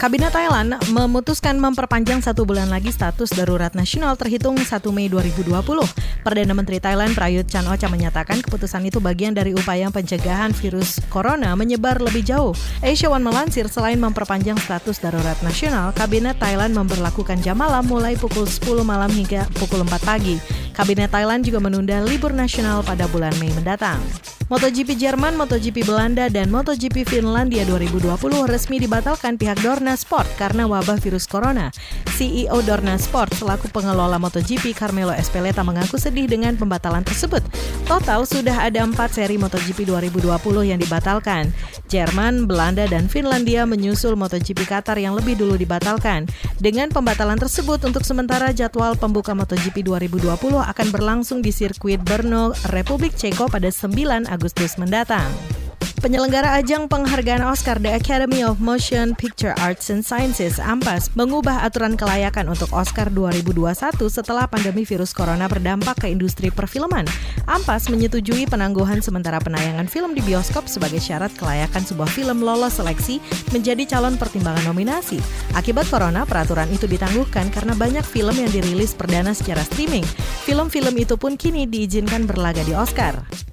Kabinet Thailand memutuskan memperpanjang satu bulan lagi status darurat nasional terhitung 1 Mei 2020. Perdana Menteri Thailand Prayut Chan Ocha menyatakan keputusan itu bagian dari upaya pencegahan virus corona menyebar lebih jauh. Asia One melansir selain memperpanjang status darurat nasional, Kabinet Thailand memperlakukan jam malam mulai pukul 10 malam hingga pukul 4 pagi. Kabinet Thailand juga menunda libur nasional pada bulan Mei mendatang. MotoGP Jerman, MotoGP Belanda, dan MotoGP Finlandia 2020 resmi dibatalkan pihak Dorna Sport karena wabah virus corona. CEO Dorna Sport selaku pengelola MotoGP Carmelo Espeleta mengaku sedih dengan pembatalan tersebut. Total sudah ada empat seri MotoGP 2020 yang dibatalkan. Jerman, Belanda, dan Finlandia menyusul MotoGP Qatar yang lebih dulu dibatalkan. Dengan pembatalan tersebut, untuk sementara jadwal pembuka MotoGP 2020 akan berlangsung di sirkuit Brno, Republik Ceko pada 9 Agustus mendatang. Penyelenggara ajang penghargaan Oscar The Academy of Motion Picture Arts and Sciences AMPAS mengubah aturan kelayakan untuk Oscar 2021 setelah pandemi virus corona berdampak ke industri perfilman. AMPAS menyetujui penangguhan sementara penayangan film di bioskop sebagai syarat kelayakan sebuah film lolos seleksi menjadi calon pertimbangan nominasi. Akibat corona, peraturan itu ditangguhkan karena banyak film yang dirilis perdana secara streaming. Film-film itu pun kini diizinkan berlaga di Oscar.